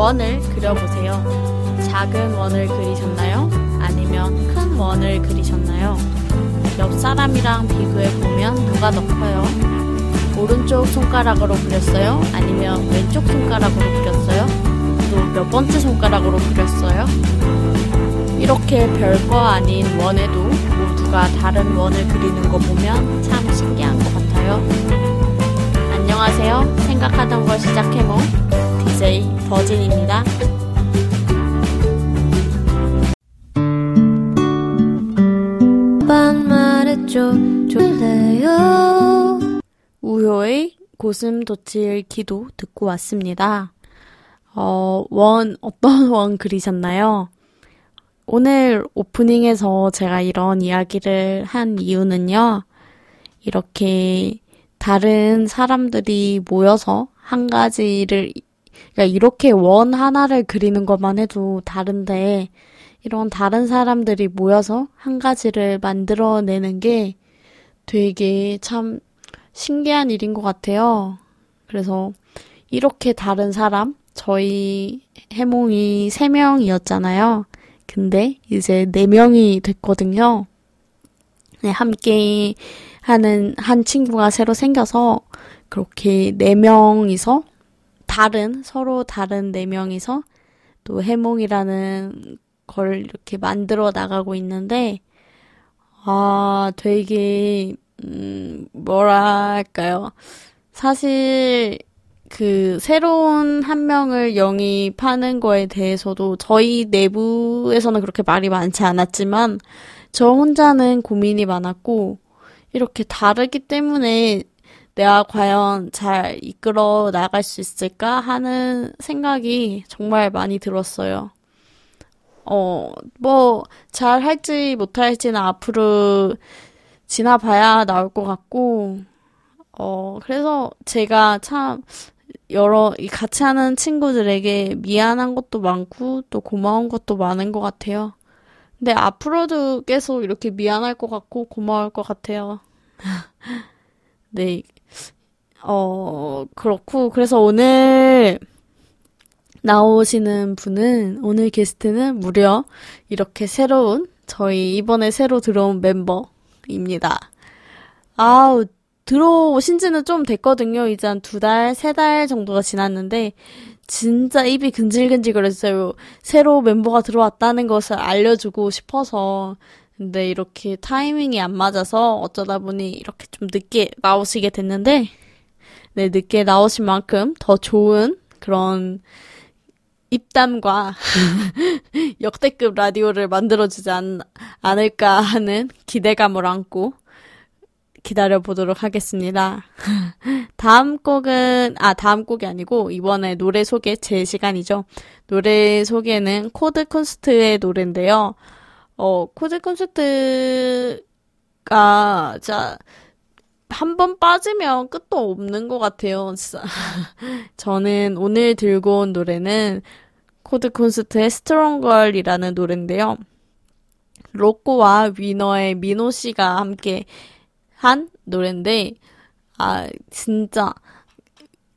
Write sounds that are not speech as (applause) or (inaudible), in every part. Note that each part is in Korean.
원을 그려보세요. 작은 원을 그리셨나요? 아니면 큰 원을 그리셨나요? 옆 사람이랑 비교해보면 누가 더 커요? 오른쪽 손가락으로 그렸어요? 아니면 왼쪽 손가락으로 그렸어요? 또 몇 번째 손가락으로 그렸어요? 이렇게 별거 아닌 원에도 모두가 다른 원을 그리는 거 보면 참 신기한 것 같아요. 안녕하세요. 생각하던 걸 시작해봄 DJ 버진입니다. 우효의 고슴 도칠 기도 듣고 왔습니다. 어, 원, 어떤 (laughs) 원 그리셨나요? 오늘 오프닝에서 제가 이런 이야기를 한 이유는요, 이렇게 다른 사람들이 모여서 한 가지를, 그러니까 이렇게 원 하나를 그리는 것만 해도 다른데, 이런 다른 사람들이 모여서 한 가지를 만들어내는 게 되게 참 신기한 일인 것 같아요. 그래서 이렇게 다른 사람, 저희 해몽이 3명이었잖아요. 근데 이제 4명이 됐거든요. 네, 함께 하는 한 친구가 새로 생겨서 그렇게 4명이서 다른, 서로 다른 4명이서 또 해몽이라는 걸 이렇게 만들어 나가고 있는데, 아, 되게, 음, 뭐랄까요. 사실, 그, 새로운 한 명을 영입하는 거에 대해서도 저희 내부에서는 그렇게 말이 많지 않았지만, 저 혼자는 고민이 많았고, 이렇게 다르기 때문에 내가 과연 잘 이끌어 나갈 수 있을까 하는 생각이 정말 많이 들었어요. 어, 뭐, 잘 할지 못할지는 앞으로 지나봐야 나올 것 같고, 어, 그래서 제가 참 여러, 같이 하는 친구들에게 미안한 것도 많고, 또 고마운 것도 많은 것 같아요. 근데 앞으로도 계속 이렇게 미안할 것 같고, 고마울 것 같아요. (laughs) 네. 어, 그렇고, 그래서 오늘, 나오시는 분은 오늘 게스트는 무려 이렇게 새로운 저희 이번에 새로 들어온 멤버입니다. 아우 들어오신 지는 좀 됐거든요. 이제 한 두 달, 세 달 정도가 지났는데 진짜 입이 근질근질 거렸어요. 새로 멤버가 들어왔다는 것을 알려주고 싶어서 근데 이렇게 타이밍이 안 맞아서 어쩌다 보니 이렇게 좀 늦게 나오시게 됐는데 네, 늦게 나오신 만큼 더 좋은 그런 입담과 (laughs) 역대급 라디오를 만들어주지 않, 않을까 하는 기대감을 안고 기다려보도록 하겠습니다. (laughs) 다음 곡은, 아, 다음 곡이 아니고, 이번에 노래 소개 제 시간이죠. 노래 소개는 코드 쿤스트의 노래인데요. 어, 코드 쿤스트가, 자, 한 번 빠지면 끝도 없는 것 같아요. 진짜. (laughs) 저는 오늘 들고 온 노래는 코드 쿤스트의 Stronger라는 노래인데요. 로꼬와 위너의 미노 씨가 함께 한 노래인데, 아, 진짜,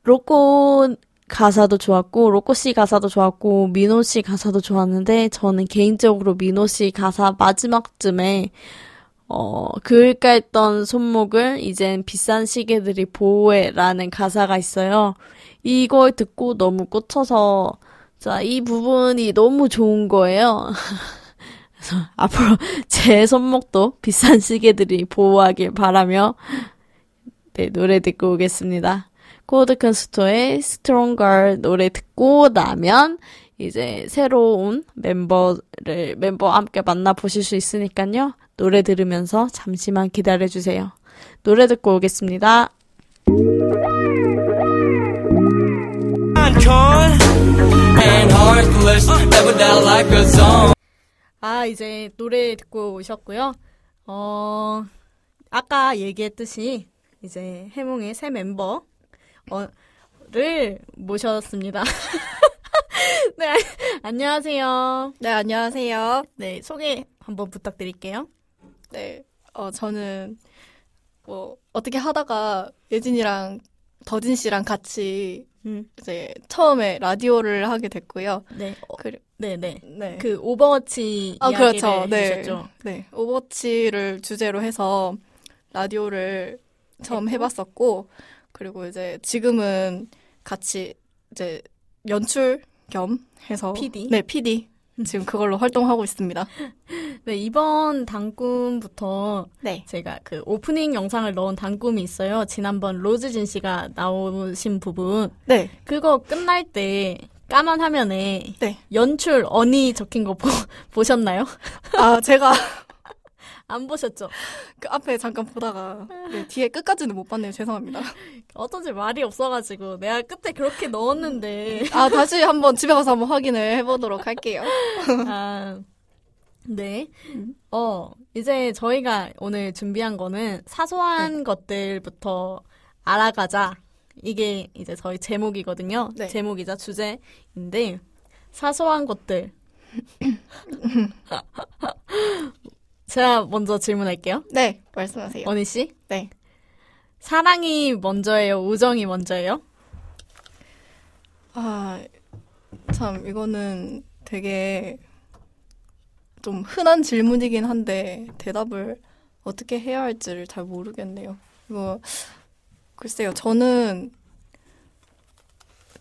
로꼬 가사도 좋았고, 로꼬 씨 가사도 좋았고, 미노 씨 가사도 좋았는데, 저는 개인적으로 미노 씨 가사 마지막쯤에, 어, 그을까 했던 손목을 이젠 비싼 시계들이 보호해라는 가사가 있어요. 이걸 듣고 너무 꽂혀서, 자, 이 부분이 너무 좋은 거예요. (laughs) 그래서 앞으로 (laughs) 제 손목도 비싼 시계들이 보호하길 바라며, 네, 노래 듣고 오겠습니다. 코드 쿤스트의 Stronger 노래 듣고 나면, 이제 새로운 멤버를, 멤버와 함께 만나 보실 수 있으니까요. 노래 들으면서 잠시만 기다려 주세요. 노래 듣고 오겠습니다. 아, 이제 노래 듣고 오셨고요. 어, 아까 얘기했듯이 이제 해몽의 새 멤버 를 모셨습니다. (laughs) 네, 안녕하세요. 네, 안녕하세요. 네, 소개 한번 부탁드릴게요. 네, 어, 저는, 뭐, 어떻게 하다가 예진이랑 더진 씨랑 같이 음. 이제 처음에 라디오를 하게 됐고요. 네. 어, 그리, 네, 네. 네. 그 오버워치 아, 이야기를 그렇죠. 네. 해주셨죠. 네. 오버워치를 주제로 해서 라디오를 처음 해봤었고, 그리고 이제 지금은 같이 이제 연출 겸 해서. PD? 네, PD. 지금 그걸로 활동하고 있습니다. (laughs) 네, 이번 단꿈부터 네. 제가 그 오프닝 영상을 넣은 단꿈이 있어요. 지난번 로즈진 씨가 나오신 부분. 네. 그거 끝날 때 까만 화면에 네. 연출 언이 적힌 거 보, (laughs) 보셨나요? 아, 제가 안 보셨죠? 그 앞에 잠깐 보다가 네, 뒤에 끝까지는 못 봤네요. 죄송합니다. 어쩐지 말이 없어가지고 내가 끝에 그렇게 넣었는데 아, 다시 한번 집에 가서 한번 확인을 해보도록 할게요. (laughs) 아, 네. 어, 이제 저희가 오늘 준비한 거는 사소한 것들부터 알아가자. 이게 이제 저희 제목이거든요. 네. 제목이자 주제인데, 사소한 것들. (laughs) 제가 먼저 질문할게요. 네, 말씀하세요. 언희 씨. 네. 사랑이 먼저예요? 우정이 먼저예요? 아, 참, 이거는 되게 좀 흔한 질문이긴 한데, 대답을 어떻게 해야 할지를 잘 모르겠네요. 이거, 글쎄요, 저는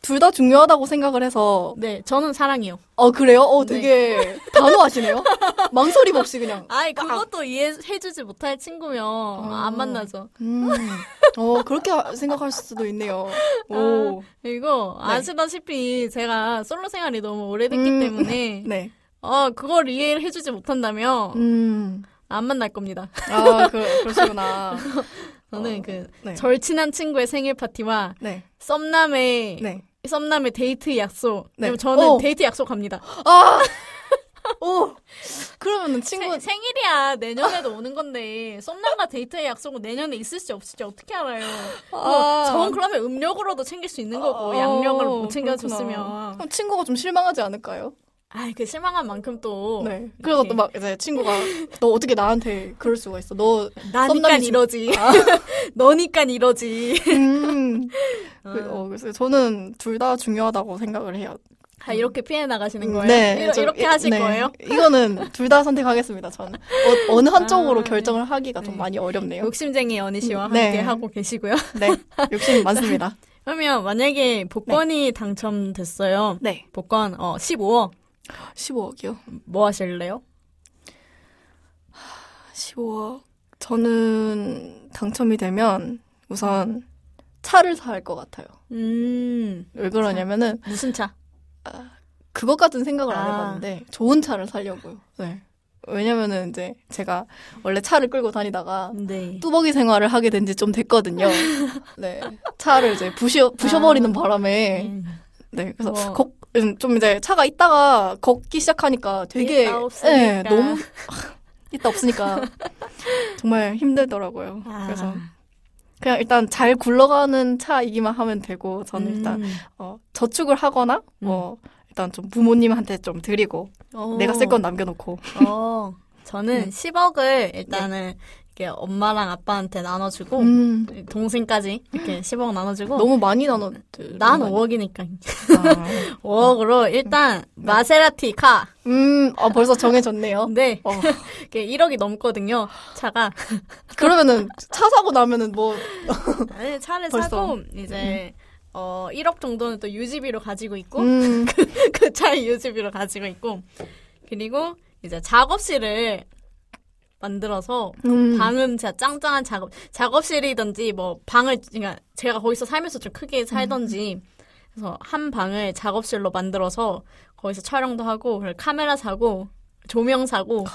둘 다 중요하다고 생각을 해서, 네, 저는 사랑이요. 어, 그래요? 어, 네. 되게 단호하시네요? (laughs) 망설임 없이 그냥. 아이, 그것도 이해해주지 못할 친구면 안 만나죠. 음, 어, 그렇게 생각할 수도 있네요. 아, 오, 이거 네. 아시다시피 제가 솔로 생활이 너무 오래됐기 음. 때문에 (laughs) 네. 어 그걸 이해를 해주지 못한다면 음, 안 만날 겁니다. 아, 그, 그러시구나. (laughs) 저는 어, 그 네. 절친한 친구의 생일 파티와 네. 썸남의 네. 썸남의 데이트 약속. 네. 저는 어. 데이트 약속 갑니다. 아! 오! 그러면은 친구, 세- 생일이야 내년에도 오는 건데 썸남과 데이트의 약속은 내년에 있을지 없을지 어떻게 알아요? 아. 전 그러면 음력으로도 챙길 수 있는 거고 어, 양력을 못. 챙겨줬으면 그럼 친구가 좀 실망하지 않을까요? 아이 그 실망한 만큼 또 네. 그리고 또막 이제 친구가 너 어떻게 나한테 그럴 수가 있어? 너 나니까 이러지. (laughs) 너니까 이러지. 음. 그, 어, 그래서 저는 둘 다 중요하다고 생각을 해요. 아, 이렇게 피해 나가시는 거예요? 네. 이러, 저- 이렇게 하실 네. 거예요? 이거는 둘 다 선택하겠습니다, 저는. 어, 느 한쪽으로 아, 결정을 하기가 네. 좀 많이 어렵네요. 욕심쟁이 언니 씨와 네. 함께 하고 계시고요. 네. 욕심 많습니다. (laughs) 그러면 만약에 복권이 당첨됐어요. 네. 복권 어 15억 15억이요? 뭐 하실래요? 15억. 저는 당첨이 되면 우선 차를 살 것 같아요. 음 왜 그러냐면은 무슨 차? 그것까지는 생각을 안 아. 해봤는데 좋은 차를 살려고요. 네. 왜냐면은 이제 제가 원래 차를 끌고 다니다가 네. 뚜벅이 생활을 하게 된 지 좀 됐거든요. (laughs) 네. 차를 이제 부셔, 부셔버리는 아. 바람에. 음. 네. 그래서 와. 걷- 음, 좀 이제 차가 있다가 걷기 시작하니까 되게. 네, 너무. (laughs) 있다 없으니까. 정말 힘들더라고요. 아. 그래서 그냥 일단 잘 굴러가는 차이기만 하면 되고 저는 일단 음. 어, 저축을 하거나 뭐 일단 좀 부모님한테 좀 드리고 어. 내가 쓸 건 남겨놓고 어 저는 (laughs) 네. 10억을 일단은 이렇게 엄마랑 아빠한테 나눠주고 음, 동생까지 이렇게 (laughs) 10억 나눠주고 너무 많이 나눠 난 5억이니까 아, (laughs) 5억으로 일단 마세라티 카. 음, 아, 벌써 정해졌네요 (laughs) 네. 어. 이게 1억이 넘거든요. 차가. 그러면은 차 사고 나면은 뭐 아니, 차를 벌써. 사고 이제 어 1억 정도는 또 유지비로 가지고 있고 음, 그 차의 유지비로 가지고 있고 그리고 이제 작업실을 만들어서 음. 방은 진짜 짱짱한 작업 작업실이든지 뭐 방을 그러니까 제가 거기서 살면서 좀 크게 살던지 그래서 한 방을 작업실로 만들어서 거기서 촬영도 하고 카메라 사고 조명 사고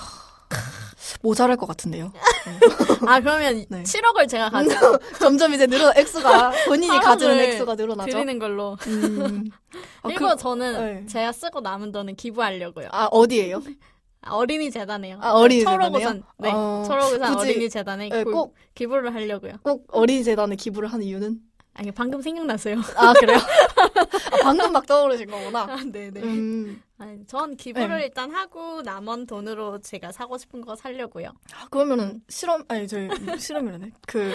모자랄 것 같은데요 (laughs) 아 그러면 네. 7억을 제가 가지고 (laughs) 점점 이제 늘어 액수가 본인이 가지는 액수가 늘어나죠 드리는 걸로 음. 아, (laughs) 그리고 그- 저는 네. 제가 쓰고 남은 돈은 기부하려고요 아 어디에요? 어린이 재단에요 아, 어린이 철호구산 재단에요? 네 어, 철호구산 굳이- 어린이 재단에 네, 기- 꼭- 기부를 하려고요 꼭 어린이 재단에 기부를 하는 이유는? 아니, 방금 생각났어요. 아, 그래요? 아, 방금 막 떠오르신 거구나. 아, 네네. 음, 아니, 전 기부를 네. 일단 하고 남은 돈으로 제가 사고 싶은 거 사려고요. 아, 그러면은 실험, 아니, 저희 실험이라네. 그,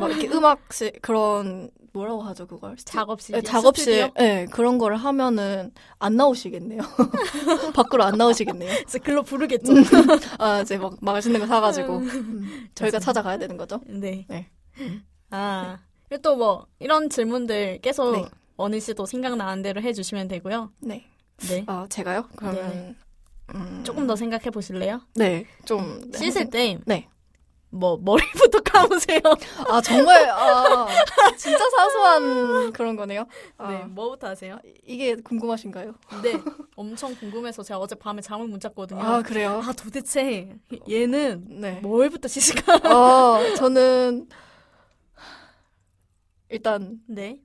막 이렇게 음악실, 그런, 뭐라고 하죠, 그걸? 작업실. 네, 작업실, 네, 그런 거를 하면은 안 나오시겠네요. (laughs) 밖으로 안 나오시겠네요. (laughs) 그래서 글로 부르겠죠. (laughs) 아, 이제 막 맛있는 거 사가지고 음, 저희가 찾아가야 되는 거죠. 네. 네. 아, 그리고 또 뭐, 이런 질문들 계속 네. 어느 씨도 생각나는 대로 해주시면 되고요. 네. 네. 아, 제가요? 그러면 음, 조금 더 생각해 보실래요? 네, 좀 네, 씻을 때, 네. 뭐, 머리부터 감으세요. 아 정말 아 (laughs) 진짜 사소한 그런 거네요. 아, 네, 뭐부터 하세요? 이게 궁금하신가요? 네, 엄청 궁금해서 제가 어제 밤에 잠을 못 잤거든요. 아 그래요? 아, 도대체 얘는 네. 뭘부터 씻을까? 아 저는 일단 네.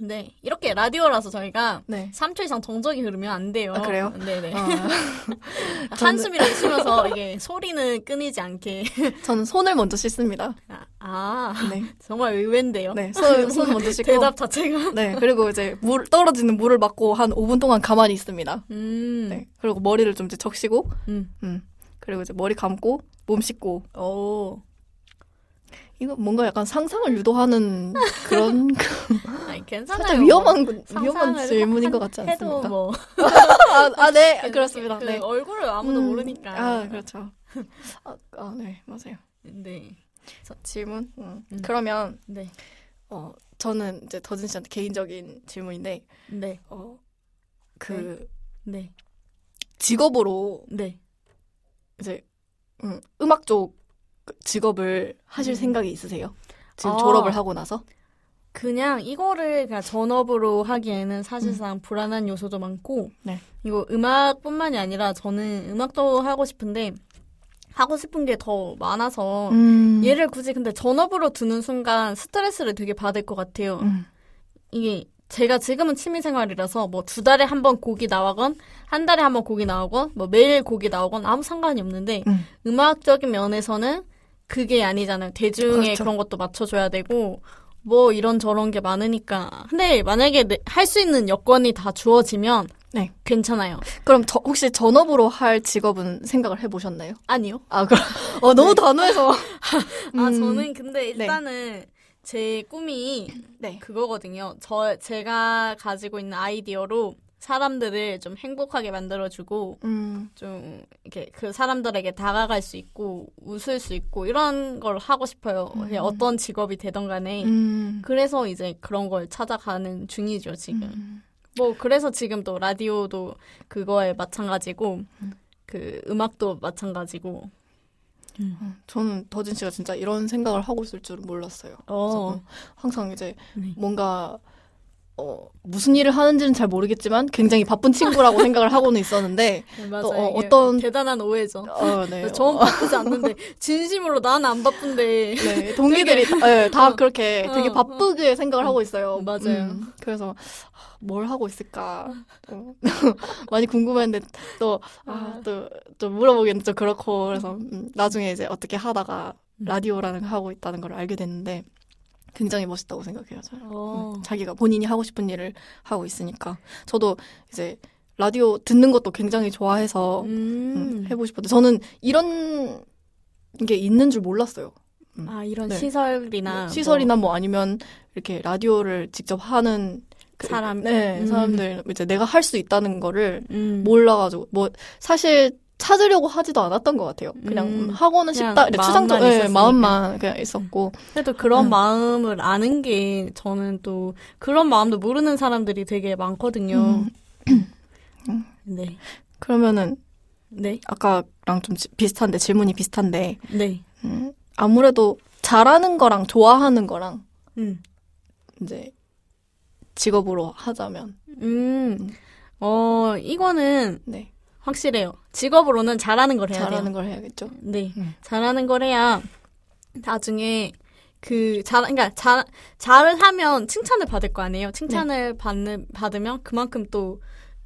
네, 이렇게 라디오라서 저희가 네. 3초 이상 정적이 흐르면 안 돼요. 아, 그래요? 네네. 아, (laughs) 한숨이라도 쉬면서 이게 소리는 끊이지 않게. (laughs) 저는 손을 먼저 씻습니다. 아, 아, 네, (laughs) 정말 의외인데요. 네, 손, 손 먼저 씻고. 대답 자체가. 네, 그리고 이제 물 떨어지는 물을 맞고 한 5분 동안 가만히 있습니다. 음. 네, 그리고 머리를 좀 이제 적시고, 음. 음, 그리고 이제 머리 감고 몸 씻고. 오. 이거 뭔가 약간 상상을 유도하는 그런 (laughs) 아니, 괜찮아요. 살짝 위험한 군- 뭐 위험한 질문인 것 한- 같지 않습니까? 뭐. (laughs) 아, 아, 네, (laughs) 그렇습니다. 그 네. 얼굴을 아무도 음, 모르니까. 아, 그렇죠. 아, 아, 네, 맞아요. 네. 질문. 음. 음. 그러면 네. 어, 저는 이제 더진 씨한테 개인적인 질문인데, 네. 어, 그 네. 직업으로 네. 이제 음, 음악 쪽 직업을 하실 음. 생각이 있으세요? 지금 아. 졸업을 하고 나서? 그냥 이거를 그냥 전업으로 하기에는 사실상 불안한 요소도 많고 음. 네. 이거 음악뿐만이 아니라 저는 음악도 하고 싶은데 하고 싶은 게 더 많아서 음. 얘를 굳이 근데 전업으로 두는 순간 스트레스를 되게 받을 것 같아요. 음. 이게 제가 지금은 취미생활이라서 뭐 두 달에 한 번 곡이 나오건 한 달에 한 번 곡이 나오건 뭐 매일 곡이 나오건 아무 상관이 없는데 음. 음악적인 면에서는 그게 아니잖아요. 대중의 그렇죠. 그런 것도 맞춰줘야 되고 뭐 이런 저런 게 많으니까. 근데 만약에 할 수 있는 여건이 다 주어지면 네. 괜찮아요. 그럼 저, 혹시 전업으로 할 직업은 생각을 해보셨나요? 아니요. 아, 그럼, 어, 너무 단호해서. (laughs) 아 음. 저는 근데 일단은 제 꿈이 네. 그거거든요. 저 제가 가지고 있는 아이디어로 사람들을 좀 행복하게 만들어주고 음, 좀 이렇게 그 사람들에게 다가갈 수 있고 웃을 수 있고 이런 걸 하고 싶어요. 그냥 어떤 직업이 되던 간에. 음. 그래서 이제 그런 걸 찾아가는 중이죠, 지금. 음. 뭐 그래서 지금 또 라디오도 그거에 마찬가지고 그 음악도 마찬가지고. 저는 더진 씨가 진짜 이런 생각을 하고 있을 줄은 몰랐어요. 어. 항상 이제 네. 뭔가 어, 무슨 일을 하는지는 잘 모르겠지만 굉장히 바쁜 친구라고 생각을 하고는 있었는데 (laughs) 네, 맞아요. 또, 어, 어떤- 대단한 오해죠. 어, 네. (laughs) 전 어, 바쁘지 않는데 진심으로 난 안 바쁜데 네, 동기들이 다, 네, 다 그렇게 되게 어, 바쁘게 생각을 하고 있어요. 맞아요. 음, 그래서 뭘 하고 있을까 또 (laughs) 많이 궁금했는데 또 아, 또, 또 물어보기는 좀 그렇고 그래서 음, 나중에 이제 어떻게 하다가 라디오라는 걸 하고 있다는 걸 알게 됐는데 굉장히 멋있다고 생각해요. 저는. 어. 음, 자기가 본인이 하고 싶은 일을 하고 있으니까 저도 이제 라디오 듣는 것도 굉장히 좋아해서 음, 음. 해보고 싶었는데 저는 이런 게 있는 줄 몰랐어요. 아 이런 네. 시설이나 시설이나 뭐 아니면 이렇게 라디오를 직접 하는 그- 사람. 네 음. 사람들 이제 내가 할 수 있다는 거를 뭐, 음. 몰라가지고 뭐 사실 찾으려고 하지도 않았던 것 같아요. 그냥 음. 하고는 그냥 싶다 이렇게 추상적 마음만 네. 마음만 그냥 있었고 그래도 그런 음. 마음을 아는 게 저는 또 그런 마음도 모르는 사람들이 되게 많거든요. 음. (clears throat) 네. 그러면은 네. 아까랑 좀 지- 비슷한데 질문이 비슷한데 네. 음, 아무래도 잘하는 거랑 좋아하는 거랑 음. 이제 직업으로 하자면 음. 어, 이거는 네 확실해요. 직업으로는 잘하는 걸 해야 잘하는 돼요. 걸 해야겠죠. 네. 음. 잘하는 걸 해야 나중에 그 잘, 그러니까 잘, 잘을 하면 칭찬을 받을 거 아니에요. 칭찬을 받는, 받으면 그만큼 또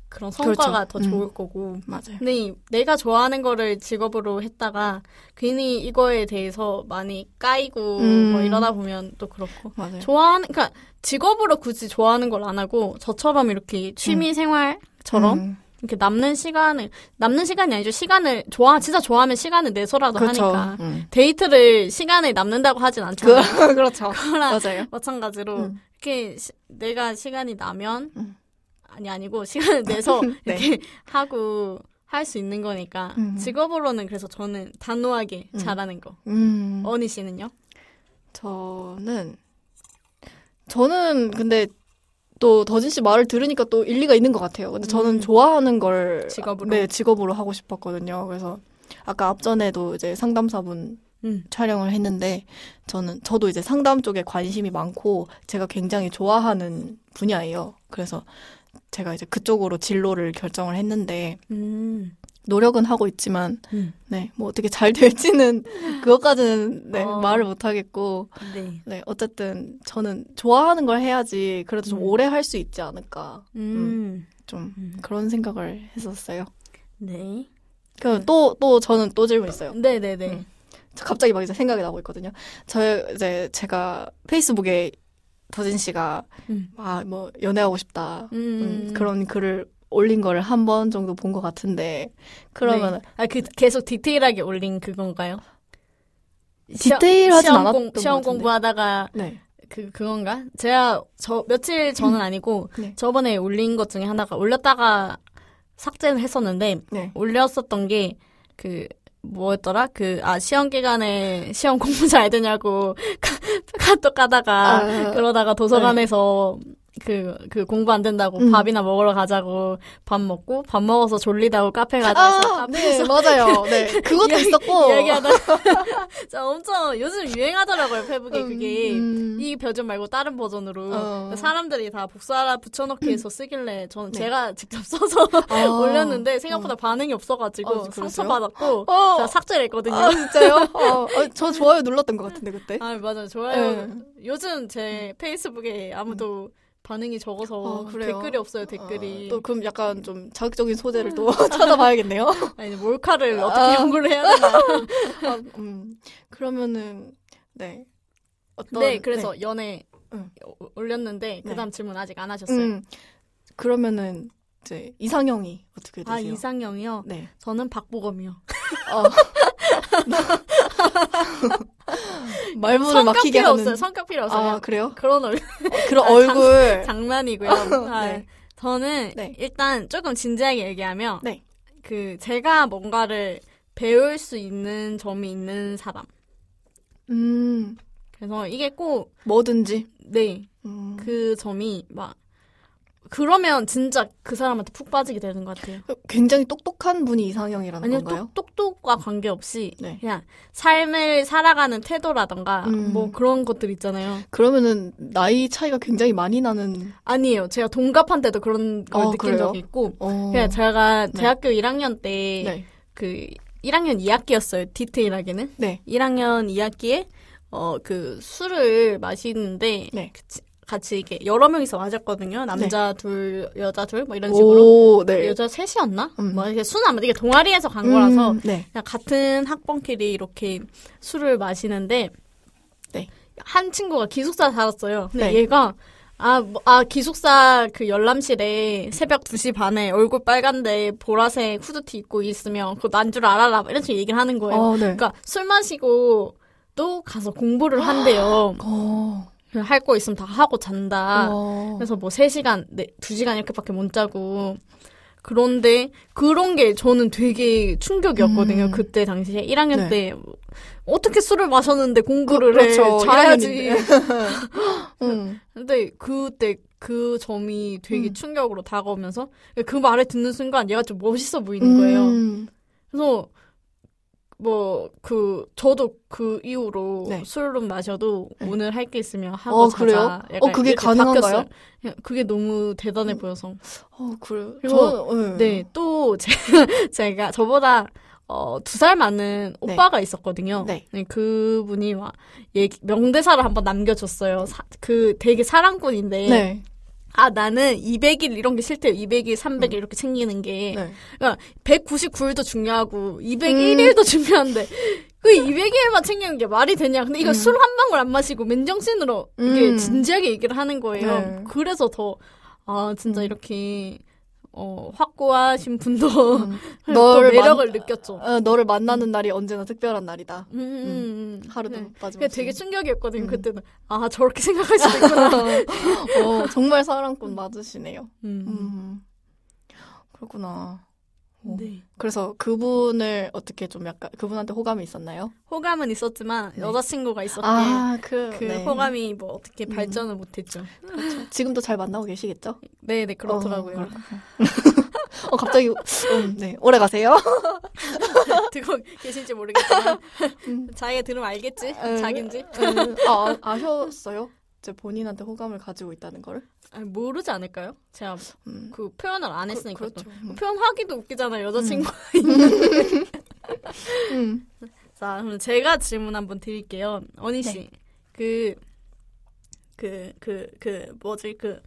그런 성과가 그렇죠. 더 음. 좋을 거고. 맞아요. 근데 이- 내가 좋아하는 거를 직업으로 했다가 괜히 이거에 대해서 많이 까이고 음. 뭐 이러다 보면 또 그렇고. 맞아요. 좋아하는, 그러니까 직업으로 굳이 좋아하는 걸 안 하고 저처럼 이렇게 취미 생활처럼 음. 이렇게 남는 시간을 남는 시간이 아니죠. 시간을 좋아 진짜 좋아하면 시간을 내서라도 그렇죠. 하니까 음. 데이트를 시간을 남는다고 하진 않잖아요. 그, (laughs) 그렇죠. 그거랑 맞아요. 마찬가지로 음. 이렇게 시- 내가 시간이 나면 음. 아니 아니고 시간을 내서 (laughs) 네. 이렇게 하고 할 수 있는 거니까 음. 직업으로는 그래서 저는 단호하게 음. 잘하는 거. 음. 어니 씨는요? 저는 저는 근데 또 더진 씨 말을 들으니까 또 일리가 있는 것 같아요. 근데 저는 음. 좋아하는 걸 직업으로? 네 직업으로 하고 싶었거든요. 그래서 아까 앞전에도 이제 상담사분 음. 촬영을 했는데 저는 저도 이제 상담 쪽에 관심이 많고 제가 굉장히 좋아하는 분야예요. 그래서 제가 이제 그쪽으로 진로를 결정을 했는데 음. 노력은 하고 있지만 음. 네뭐 어떻게 잘 될지는 (laughs) 그것까지는 네 어. 말을 못 하겠고 네. 네 어쨌든 저는 좋아하는 걸 해야지 그래도 좀 음. 오래 할 수 있지 않을까 음. 좀 음. 그런 생각을 했었어요. 네. 그또또 저는 또 질문 있어요. 네, 네, 네. 음. 저 갑자기 막 이제 생각이 나고 있거든요. 저 이제 제가 페이스북에 더진 씨가 음. 아뭐 연애하고 싶다 음. 음, 그런 글을 올린 거를 한 번 정도 본 것 같은데 그러면 네. 아, 그 계속 디테일하게 올린 그건가요? 디테일하진 시험 않았던 공, 것 시험. 공부하다가 네. 그 그건가? 제가 저 며칠 전은 아니고 (laughs) 네. 저번에 올린 것 중에 하나가 올렸다가 삭제를 했었는데 네. 올렸었던 게 그 뭐였더라? 그 아 시험 기간에 시험 (laughs) 공부 잘 되냐고 카- 카톡 가다가 아, 그러다가 도서관에서 그, 그 공부 안 된다고 음. 밥이나 먹으러 가자고 밥 먹고 밥 먹어서 졸리다고 카페 가자 해서 아, 네, 카페에서 맞아요. 네, (laughs) 그것도 이야기- 있었고. 이야기하다가 진짜 (laughs) 엄청 요즘 유행하더라고요 페북에 음, 그게 음. 이 버전 말고 다른 버전으로 어. 사람들이 다 복사라 붙여넣기 해서 쓰길래 저는 네. 제가 직접 써서 아. (laughs) 올렸는데 생각보다 반응이 없어가지고 아, 그랬어요? 상처받았고 어. 제가 삭제를 했거든요. 아, 진짜요? 어, 어, 저 좋아요 눌렀던 것 같은데, 그때. 아 맞아요 좋아요. 네. 요즘 제 페이스북에 아무도 반응이 적어서 아, 그래요? 댓글이 없어요 댓글이. 아, 또 그럼 약간 좀 자극적인 소재를 또 (laughs) 찾아봐야겠네요. (laughs) 아니 몰카를 아. 어떻게 연구를 해야 되나. (laughs) 아, 음, 그러면은 네. 어떤 네 그래서 연애 응. 오- 올렸는데 네. 그다음 질문 아직 안 네. 하셨어요. 음, 그러면은 이제 이상형이 어떻게 되세요? 아 이상형이요. 네. 저는 박보검이요. 어. (laughs) 말문을 성격 막히게 필요 하는. 없어요. 성격 필요 없어요. 아 그래요? 그런 얼 어, 그런 (laughs) 아, 장- 얼굴. 장 난이고요. (laughs) 아, 네. 저는 네. 일단 조금 진지하게 얘기하면 네. 그 제가 뭔가를 배울 수 있는 점이 있는 사람. 음 그래서 이게 꼭 뭐든지. 네. 음. 그 점이 막 그러면 진짜 그 사람한테 푹 빠지게 되는 것 같아요. 굉장히 똑똑한 분이 이상형이라는 아니요, 건가요? 똑, 똑똑과 관계없이 네. 그냥 삶을 살아가는 태도라던가 음. 뭐 그런 것들 있잖아요. 그러면은 나이 차이가 굉장히 많이 나는. 아니에요. 제가 동갑한테도 그런 걸 어, 느낀 그래요? 적이 있고 어. 그냥 제가 네. 대학교 1학년 때 네. 그 1학년 2학기였어요. 디테일하게는. 네. 1학년 2학기에 어 그 술을 마시는데 네. 같이, 같이 이게 여러 명이서 마셨거든요. 남자 둘, 여자 둘 뭐 이런 식으로. 오, 네. 여자 셋이었나? 음. 뭐 이게 순 아마 이게 동아리에서 간 거라서 음, 네. 그냥 같은 학번끼리 이렇게 술을 마시는데 네. 한 친구가 기숙사 살았어요. 근데 네. 얘가 아, 뭐, 아, 기숙사 그 열람실에 새벽 2시 반에 얼굴 빨간데 보라색 후드티 입고 있으면 그거 난 줄 알아라. 막 이런 식으로 얘기를 하는 거예요. 어, 네. 그러니까 술 마시고 또 가서 공부를 한대요. (gasps) 어. 할 거 있으면 다 하고 잔다. 어. 그래서 뭐 3시간, 네, 2시간 이렇게밖에 못 자고. 그런데 그런 게 저는 되게 충격이었거든요. 음. 그때 당시에 1학년 네. 때 어떻게 술을 마셨는데 공부를 그- 그렇죠. 해 자야지. 1학년인데. 음. 근데 그때 그 점이 되게 음. 충격으로 다가오면서 그 말을 듣는 순간 얘가 좀 멋있어 보이는 거예요. 음. 그래서 뭐 그 저도 그 이후로 네. 술은 마셔도 네. 오늘 할 게 있으면 하고 어, 자자. 그래요? 어, 그게 가능한가요? 바뀌었어요. 그게 너무 대단해 음. 보여서. 어, 그래요. 그리고- 저는, 네, 또 제, (laughs) 제가 저보다 어, 두 살 많은 네. 오빠가 있었거든요. 네. 그분이 막 얘기, 명대사를 한번 남겨줬어요. 사- 그 되게 사랑꾼인데 네. 아, 나는 200일 이런 게 싫대요. 200일, 300일 이렇게 챙기는 게. 네. 그러니까 199일도 중요하고 201일도 중요한데 그 200일만 챙기는 게 말이 되냐. 근데 이거 음. 술한 방울 안 마시고 맨정신으로 이게 음. 진지하게 얘기를 하는 거예요. 네. 그래서 더, 아, 진짜 음. 이렇게, 어, 확고하신 분도 음. (laughs) 너를 매력을 만- 느꼈죠. 어, 너를 만나는 날이 언제나 특별한 날이다. 음, 음, 음. 하루도 네. 빠짐없이. 되게 충격이었거든요. 음. 그때는. 아, 저렇게 생각할 수도 있구나. (laughs) 어, 정말 사랑꾼 맞으시네요. 음. 음. 그렇구나. 어. 네. 그래서 그분을 어떻게 좀 약간 그분한테 호감이 있었나요? 호감은 있었지만 네. 여자친구가 있었기에 아, 그, 그 네. 호감이 뭐 어떻게 음. 발전을 못했죠. 지금도 잘 만나고 계시겠죠? 네, 네 그렇더라고요. 어, 어, 갑자기, 음, 네. 오래 가세요. (laughs) 듣고 계실지 모르겠지만 음. 자기가 들으면 알겠지? 음. 자긴지? 음, 아, 아셨어요? 이제 본인한테 호감을 가지고 있다는 거를? 아니, 모르지 않을까요? 제가 음. 그 표현을 안 했으니까 그, 또. 그렇죠. 음. 표현하기도 웃기잖아요 여자친구. 음. (laughs) 자 그럼 제가 질문 한번 드릴게요. 언희 씨, 네. 그. 그, 그, 그, 뭐지, 그,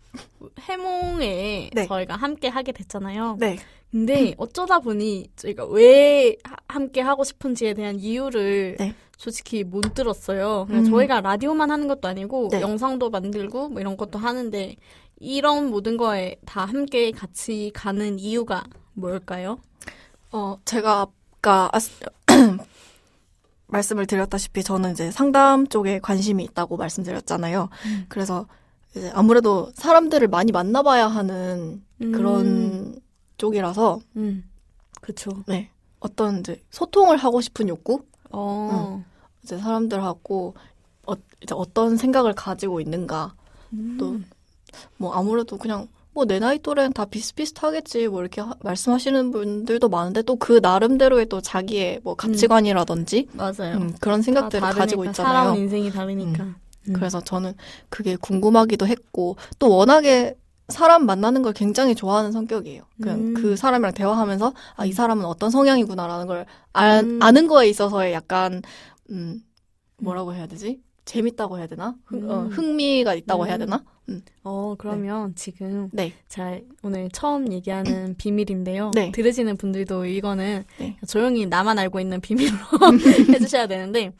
해몽에 네. 저희가 함께 하게 됐잖아요. 네. 근데 어쩌다 보니 저희가 왜 하- 함께 하고 싶은지에 대한 이유를 네. 솔직히 못 들었어요. 그냥 음. 저희가 라디오만 하는 것도 아니고 네. 영상도 만들고 뭐 이런 것도 하는데 이런 모든 거에 다 함께 같이 가는 이유가 뭘까요? 어, 제가 아까 아, (clears throat) 말씀을 드렸다시피 저는 이제 상담 쪽에 관심이 있다고 말씀드렸잖아요. 음. 그래서 이제 아무래도 사람들을 많이 만나봐야 하는 음. 그런 쪽이라서 음, 그쵸. 네 어떤 이제 소통을 하고 싶은 욕구 어, 이제 사람들하고 어, 이제 어떤 생각을 가지고 있는가 음. 또뭐 아무래도 그냥 뭐 내 나이 또래는 다 비슷비슷하겠지 뭐 이렇게 하- 말씀하시는 분들도 많은데 또 그 나름대로의 또 자기의 뭐 가치관이라든지 맞아요. 음, 그런 다 생각들을 다르니까, 가지고 있잖아요. 살아온 인생이 다르니까. 음. 그래서 저는 그게 궁금하기도 했고 또 워낙에 사람 만나는 걸 굉장히 좋아하는 성격이에요. 그냥 음. 그 사람이랑 대화하면서 아 이 사람은 어떤 성향이구나라는 걸 아, 음. 아는 거에 있어서의 약간 음 뭐라고 해야 되지? 재밌다고 해야 되나? 흥, 어, 음. 흥미가 있다고 음. 해야 되나? 음. 어, 그러면 지금 네. 자, 오늘 처음 얘기하는 (clears throat) 비밀인데요. 네. 들으시는 분들도 이거는 네. 조용히 나만 알고 있는 비밀로 (laughs) 해주셔야 되는데,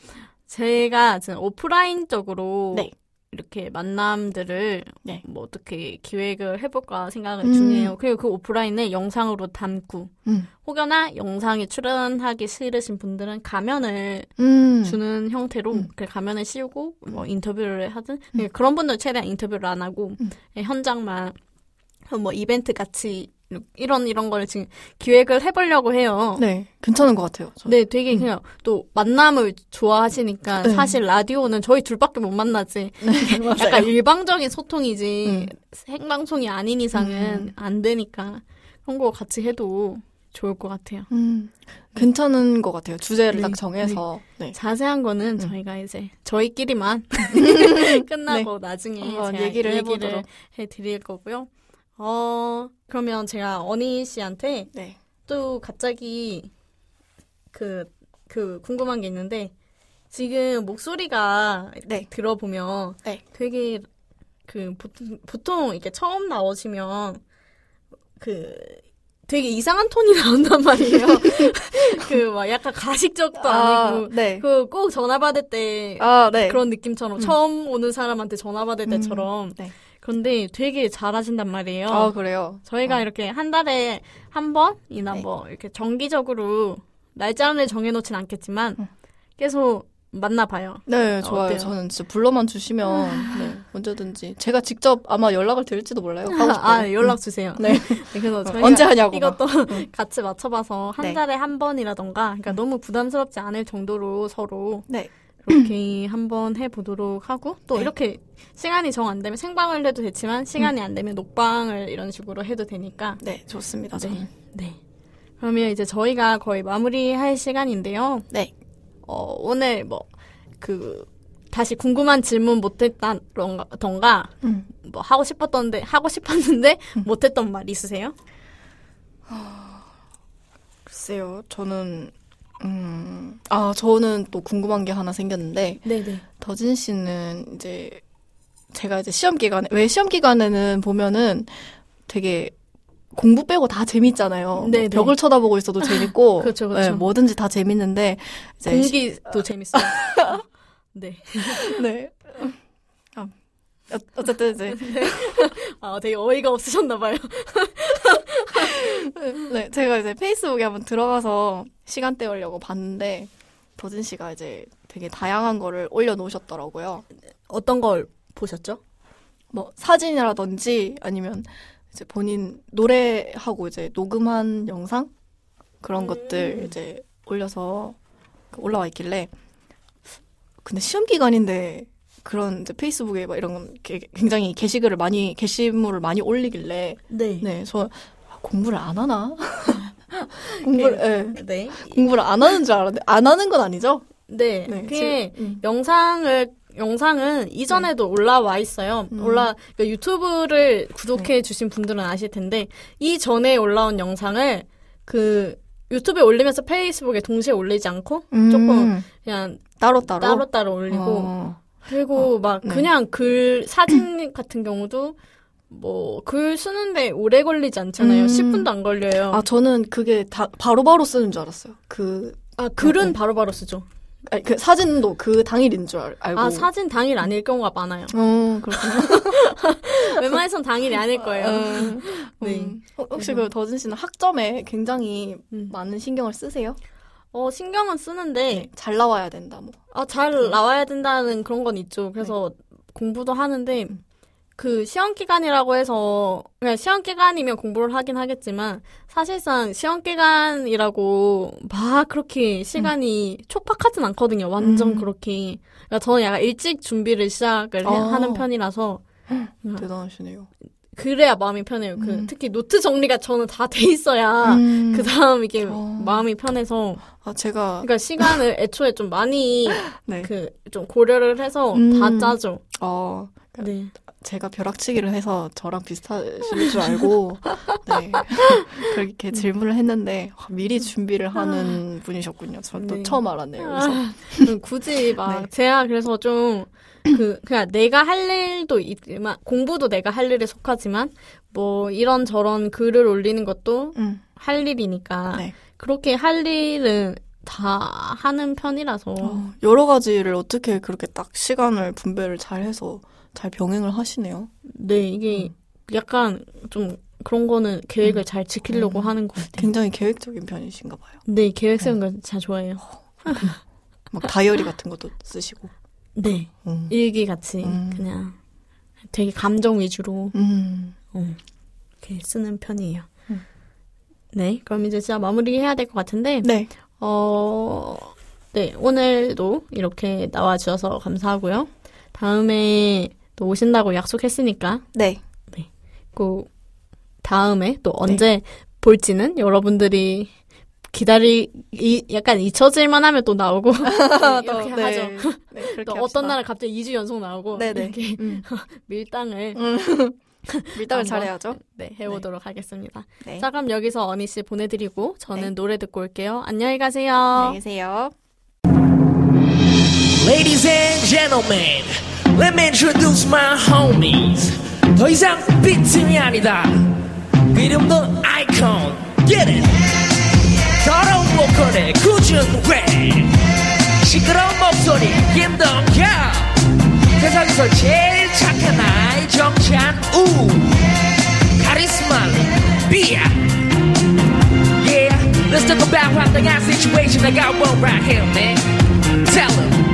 제가 지금 오프라인적으로 네. 이렇게 만남들을 네. 뭐 어떻게 기획을 해볼까 생각을 음. 중이에요. 그리고 그 오프라인을 영상으로 담고, 음. 혹여나 영상에 출연하기 싫으신 분들은 가면을 음. 주는 형태로 음. 그 가면을 씌우고 뭐 인터뷰를 하든 그러니까 그런 분들 최대한 인터뷰를 안 하고 음. 그냥 현장만 뭐 이벤트 같이 이런 이런 걸 지금 기획을 해보려고 해요. 네. 괜찮은 것 같아요. 저. 네, 되게 음. 그냥 또 만남을 좋아하시니까 네. 사실 라디오는 저희 둘밖에 못 만나지. 네. (laughs) 약간 일방적인 소통이지 음. 생방송이 아닌 이상은 음. 안 되니까 그런 거 같이 해도 좋을 것 같아요. 음. 괜찮은 것 같아요. 주제를 네. 딱 정해서. 네. 자세한 거는 음. 저희가 이제 저희끼리만 (laughs) (laughs) 끝나고 나중에 한번 제가 얘기를 얘기를 해보도록. 해드릴 거고요. 어 그러면 제가 언니 씨한테 네. 또 갑자기 그, 그 궁금한 게 있는데 지금 목소리가 네. 들어보면 네. 되게 그 보통, 보통 이렇게 처음 나오시면 그 되게 이상한 톤이 (laughs) 나온단 말이에요. (laughs) 그 막 약간 가식적도 아 니고 네. 그꼭 전화 받을 때 아, 네. 그런 느낌처럼 음. 처음 오는 사람한테 전화 받을 음, 때처럼 네. 그런데 되게 잘하신단 말이에요. 아, 그래요? 저희가 어. 이렇게 한 달에 한 번이나 네. 뭐 이렇게 정기적으로 날짜를 정해놓진 않겠지만 음. 계속 만나봐요. 네, 좋아요. 어때요? 저는 진짜 불러만 주시면 네, 언제든지 제가 직접 아마 연락을 드릴지도 몰라요. 싶어요. 아 연락 주세요. 네. (laughs) 네, 그래서 저희가 언제 하냐고. 막. 이것도 (laughs) 같이 맞춰봐서 한 네. 달에 한 번이라던가, 그러니까 너무 부담스럽지 않을 정도로 서로 네. 그렇게 (clears throat) 한번 해보도록 하고 또 네. 이렇게 시간이 정 안 되면 생방을 해도 되지만 시간이 안 되면 녹방을 이런 식으로 해도 되니까 네, 좋습니다. 네. 저는. 네. 그러면 이제 저희가 거의 마무리할 시간인데요. 네. 어, 오늘 뭐 그 다시 궁금한 질문 못했다던가 음. 뭐 하고 싶었던데 하고 싶었는데 못했던 말 있으세요? 글쎄요, 저는 음, 아, 저는 또 궁금한 게 하나 생겼는데 네네. 더진 씨는 이제 제가 이제 시험 기간에 왜 시험 기간에는 보면은 되게 공부 빼고 다 재밌잖아요. 네, 네. 벽을 쳐다보고 있어도 재밌고, (laughs) 그렇죠, 그렇죠. 네, 뭐든지 다 재밌는데 이제 시- 공기도 재밌어요. (laughs) 네. 네. 아, 어- 어쨌든 이제 (laughs) 아, 되게 어이가 없으셨나봐요. (laughs) 네, 제가 이제 페이스북에 한번 들어가서 시간 때우려고 봤는데 도진 씨가 이제 되게 다양한 거를 올려놓으셨더라고요. 어떤 걸 보셨죠? 뭐 사진이라든지 아니면 이제 본인 노래하고 이제 녹음한 영상 그런 것들 이제 올려서 그 올라와 있길래 근데 시험 기간인데 그런 이제 페이스북에 막 이런 게- 굉장히 게시글을 많이 게시물을 많이 올리길래 네. 네, 저 아, 공부를 안 하나? (laughs) 공부를 예. 네. 공부를 안 하는 줄 알았는데 안 하는 건 아니죠? 네. 네, 그게 음. 영상을 영상은 이전에도 올라와 있어요. 음. 올라 그러니까 유튜브를 구독해 주신 분들은 아실 텐데 이 전에 올라온 영상을 그 유튜브에 올리면서 페이스북에 동시에 올리지 않고 조금 그냥 따로 따로 따로 따로 올리고 어. 그리고 막 네. 그냥 글 사진 같은 경우도 뭐 글 쓰는데 오래 걸리지 않잖아요. 음. 10분도 안 걸려요. 아 저는 그게 다 바로바로 쓰는 줄 알았어요. 그 아, 글은 네. 바로 바로 쓰죠. 아니, 그 사진도 그 당일인 줄 알, 알고. 아, 사진 당일 아닐 경우가 많아요. 어, 그렇구나. (laughs) 웬만해선 당일이 아닐 거예요. 음, (laughs) 네. 음. 어, 혹시 그 더진 씨는 학점에 굉장히 음. 많은 신경을 쓰세요? 어, 신경은 쓰는데, 잘 나와야 된다, 뭐. 아, 잘 나와야 된다는 그런 건 있죠. 그래서 공부도 하는데, 그 시험 기간이라고 해서, 그냥 시험 기간이면 공부를 하긴 하겠지만, 사실상 시험 기간이라고 막 그렇게 시간이 촉박하진 않거든요. 완전 음. 그렇게. 그러니까 저는 약간 일찍 준비를 시작을 해- 아. 하는 편이라서, 대단하시네요. 그래야 마음이 편해요. 그, 음. 특히 노트 정리가 저는 다 돼 있어야, 음. 그 다음 이게 어. 마음이 편해서, 아, 제가, 그러니까 시간을 (laughs) 애초에 좀 많이 네. 그좀 고려를 해서 음. 다 짜죠. 어, 네. 제가 벼락치기를 해서 저랑 비슷하실 줄 알고 (laughs) 네 (laughs) 그렇게 질문을 했는데 와, 미리 준비를 하는 분이셨군요. 또 네. 처음 알았네요. 그래서 음, 굳이 (laughs) 막 네. 제가 그래서 좀 그 그냥 내가 할 일도 있지만 공부도 내가 할 일에 속하지만 뭐 이런 저런 글을 올리는 것도 음, 할 일이니까 네. 그렇게 할 일은 다 하는 편이라서 어, 여러 가지를 어떻게 그렇게 딱 시간을 분배를 잘 해서 잘 병행을 하시네요. 네 이게 약간 좀 그런 거는 계획을 잘 지키려고 음. 하는 것 같아요. 굉장히 계획적인 편이신가 봐요. 네 계획 세우는 거 진짜 좋아해요. 막 다이어리 같은 것도 쓰시고. 네 음. 일기 같이 음. 그냥 되게 감정 위주로 음. 어, 이렇게 쓰는 편이에요. 음. 네, 그럼 이제 진짜 마무리해야 될 것 같은데, 네. 어, 네, 오늘도 이렇게 나와주셔서 감사하고요. 다음에 또 오신다고 약속했으니까, 네. 그, 다음에 또 언제 볼지는 여러분들이 기다리, 이, 약간 잊혀질 만 하면 또 나오고, (laughs) 이렇게 네. 하죠. 네, 그렇게 또. 어떤 날은 갑자기 2주 연속 나오고, 네네. 이렇게 음. (laughs) 밀당을, (laughs) 밀당을 한번. 잘해야죠. 네, 해보도록 하겠습니다. 네. 자, 그럼 여기서 어니 씨 보내드리고 저는 네. 노래 듣고 올게요. 안녕히 가세요. 안녕히 계세요. Ladies and gentlemen, let me introduce my homies. 더 이상 빅팀이 아니다. 그 이름도 아이콘. Get it. 더러운 보컬의 꾸준 랩. 시끄러운 목소리 김동현. 세상에서 제일 착한 아이 정찬우. 카리스마 비야. Yeah, let's talk about 황당한 situation I got one right here, man. Tell him.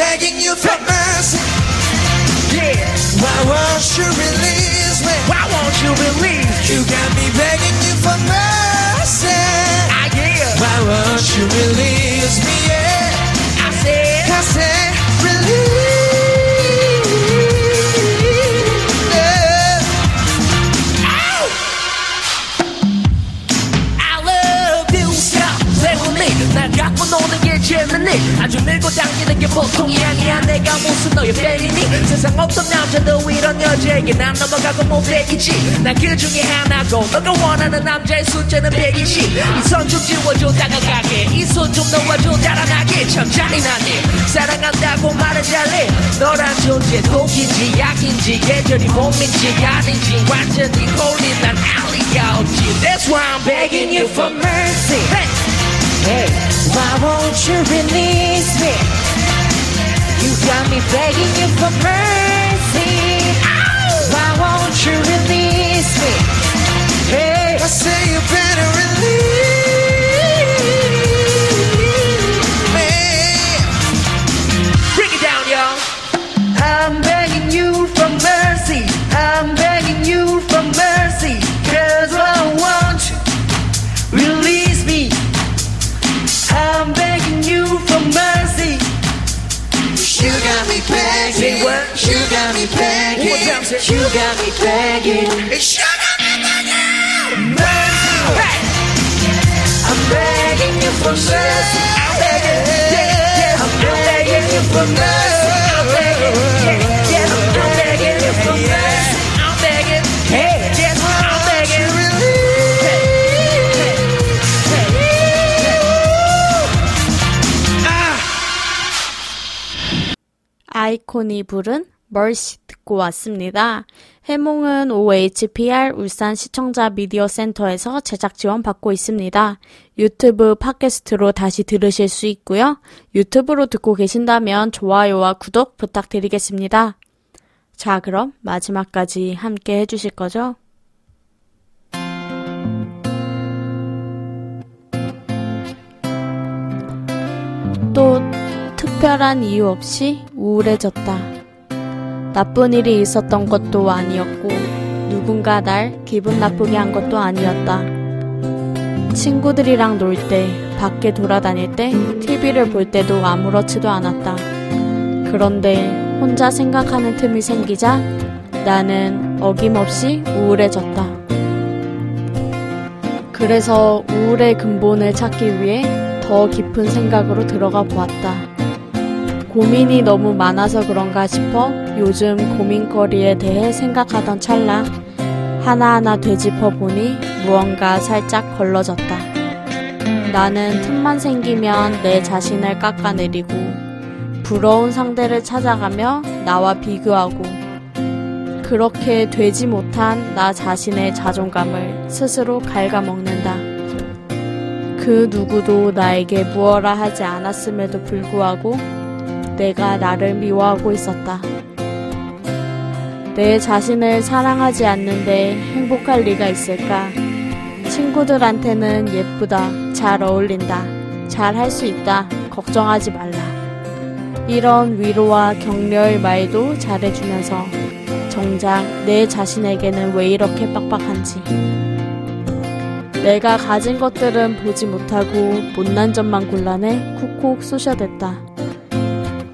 begging you for mercy. Yeah, Why won't you release me? why won't you believe? You got me begging you for mercy. I yeah, Why won't you release me? Yeah. I said, I said, 재밌니 아주 밀고 당기는 게 보통이 아니야. 내가 무슨 너의 팬이니? 세상 어떤 남자도 이런 여자에게 난 넘어가고 못 되겠지. 난 그 중에 하나고 너가 원하는 남자의 숫자는 120 이 손 좀 지워줘 다가가게. 이 손 좀 놓아줘 달아나게. 참 잔인하네 사랑한다고 말은 잘해 너란 존재 독인지 약인지 계절이 봄인지 아닌지. 완전히 홀린 난 알리가 없지. That's why I'm begging you for mercy. Hey, why won't you release me? You got me begging you for mercy. Why won't you release me? Hey, I say you better release begging. One more time, say- You got me begging. You got me begging. Hey. I'm begging you for mercy. I'm begging yeah, yeah, I'm begging you for mercy. I'm begging yeah, yeah, I'm begging you for mercy I'm begging hey yes I'm begging hey, hey, hey, 아이콘이 부른 멀시 듣고 왔습니다. 해몽은 OHPR 울산 시청자 미디어 센터에서 제작 지원 받고 있습니다. 유튜브 팟캐스트로 다시 들으실 수 있고요. 유튜브로 듣고 계신다면 좋아요와 구독 부탁드리겠습니다. 자, 그럼 마지막까지 함께 해주실 거죠? 또 특별한 이유 없이 우울해졌다. 나쁜 일이 있었던 것도 아니었고, 누군가 날 기분 나쁘게 한 것도 아니었다. 친구들이랑 놀 때, 밖에 돌아다닐 때, TV를 볼 때도 아무렇지도 않았다. 그런데 혼자 생각하는 틈이 생기자 나는 어김없이 우울해졌다. 그래서 우울의 근본을 찾기 위해 더 깊은 생각으로 들어가 보았다. 고민이 너무 많아서 그런가 싶어 요즘 고민거리에 대해 생각하던 찰나 하나하나 되짚어 보니 무언가 살짝 걸러졌다. 나는 틈만 생기면 내 자신을 깎아내리고 부러운 상대를 찾아가며 나와 비교하고 그렇게 되지 못한 나 자신의 자존감을 스스로 갉아먹는다. 그 누구도 나에게 무어라 하지 않았음에도 불구하고 내가 나를 미워하고 있었다. 내 자신을 사랑하지 않는데 행복할 리가 있을까? 친구들한테는 예쁘다, 잘 어울린다, 잘 할 수 있다, 걱정하지 말라. 이런 위로와 격려의 말도 잘해주면서 정작 내 자신에게는 왜 이렇게 빡빡한지. 내가 가진 것들은 보지 못하고 못난 점만 골라내 쿡쿡 쑤셔댔다.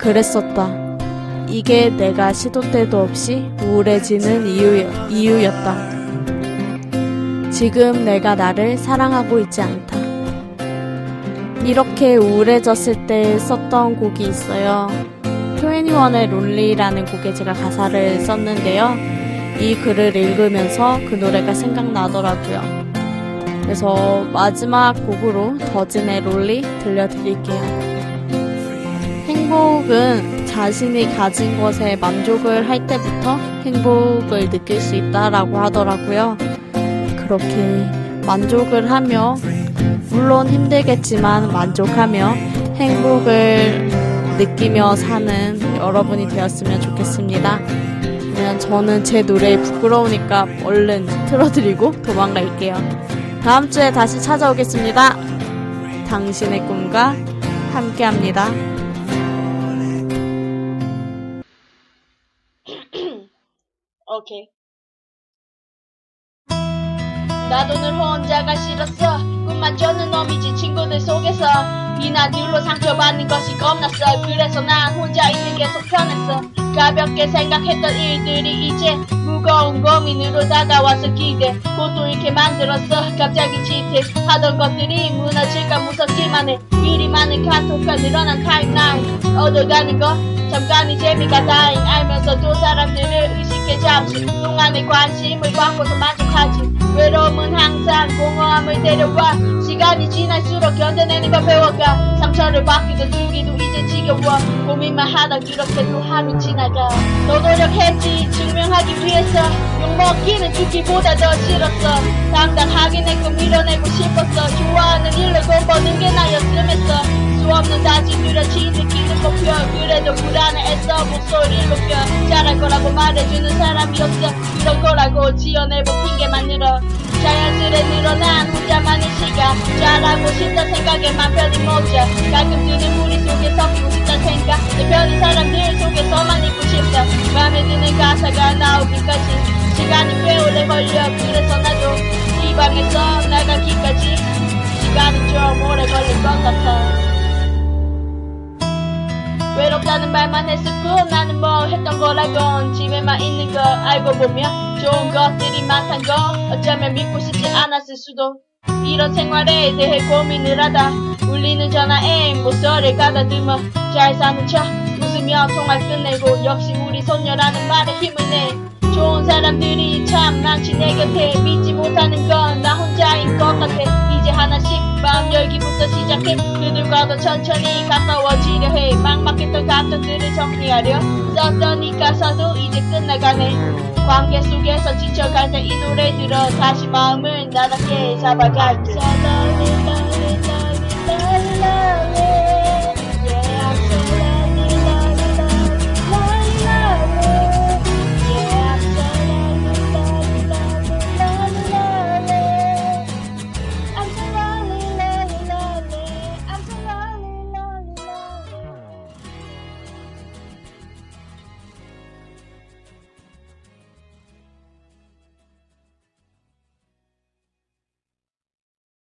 그랬었다. 이게 내가 시도 때도 없이 우울해지는 이유, 이유였다. 지금 내가 나를 사랑하고 있지 않다. 이렇게 우울해졌을 때 썼던 곡이 있어요. 21의 론리라는 곡에 제가 가사를 썼는데요. 이 글을 읽으면서 그 노래가 생각나더라고요. 그래서 마지막 곡으로 더진의 롤리 들려드릴게요. 행복은 자신이 가진 것에 만족을 할 때부터 행복을 느낄 수 있다라고 하더라고요. 그렇게 만족을 하며 물론 힘들겠지만 만족하며 행복을 느끼며 사는 여러분이 되었으면 좋겠습니다. 그러면 저는 제 노래에 부끄러우니까 얼른 틀어드리고 도망갈게요. 다음 주에 다시 찾아오겠습니다. 당신의 꿈과 함께합니다. 오케이. 나도 늘 혼자가 싫었어. 꿈만 쫓는 놈이지 친구들 속에서 이나 둘로 상처받는 것이 겁났어. 그래서 난 혼자 있는 게 속 편했어. 가볍게 생각했던 일들이 이제 무거운 고민으로 다가와서 기대 꽃도 이렇게 만들었어. 갑자기 지택하던 것들이 무너질까 무섭기만 해. 미리 많은 카톡과 늘어난 타임라인 얻어가는 거 잠깐이 재미가 다행 알면서도 사람들을 의식해 잠시 동안의 관심을 광고서 만족하지 외로움은 항상 공허함을 데려와 시간이 지날수록 견뎌내는 걸 배워가 상처를 받기도 주기도 이제 지겨워 고민만 하다 그렇게 또 하루 지나가. 너 노력했지 증명하기 위해서 욕먹기는 죽기보다 더 싫었어. 당당하게 내 꿈 밀어내고 싶었어. 좋아하는 일로 돈 버는 게 나였음 했어 수 없는 다짐 뚜렷이 느끼는 목표 그래도 불안해했어. 목소리를 높여. 잘할 거라고 말해주는 사람이 없어. 그런 거라고 지어내본 핑계만 늘어. 자연스레 늘어난 혼자만의 시간. 잘하고 싶다 생각에만 편히 못자 가끔 드는 무리 속에 섞이고 싶다 생각. 내 편인 사람들 속에서만 있고 싶다. 마음에 드는 가사가 나오기까지 시간이 꽤 오래 걸려. 그래서 나도 이 방에서 나가기까지 시간이 좀 오래 걸릴 것 같아 외롭다는 말만 했을 뿐 나는 뭐 했던 거라곤 집에만 있는 거 알고 보면 좋은 것들이 많단 거 어쩌면 믿고 싶지 않았을 수도. 이런 생활에 대해 고민을 하다 울리는 전화에 목소리를 가다듬어 잘 사는 척 웃으며 통화 끝내고 역시 우리 손녀라는 말에 힘을 내. 좋은 사람들이 참 많지 내 곁에 믿지 못하는 건 나 혼자인 것 같아 이제 하나씩 마음 열기부터 시작해 그들과도 천천히 가까워지려 해. 막막했던 감정들을 정리하려 썼던 이 가사도 이제 끝나가네. 관계 속에서 지쳐갈 때 이 노래 들어 다시 마음을 나답게 잡아갈게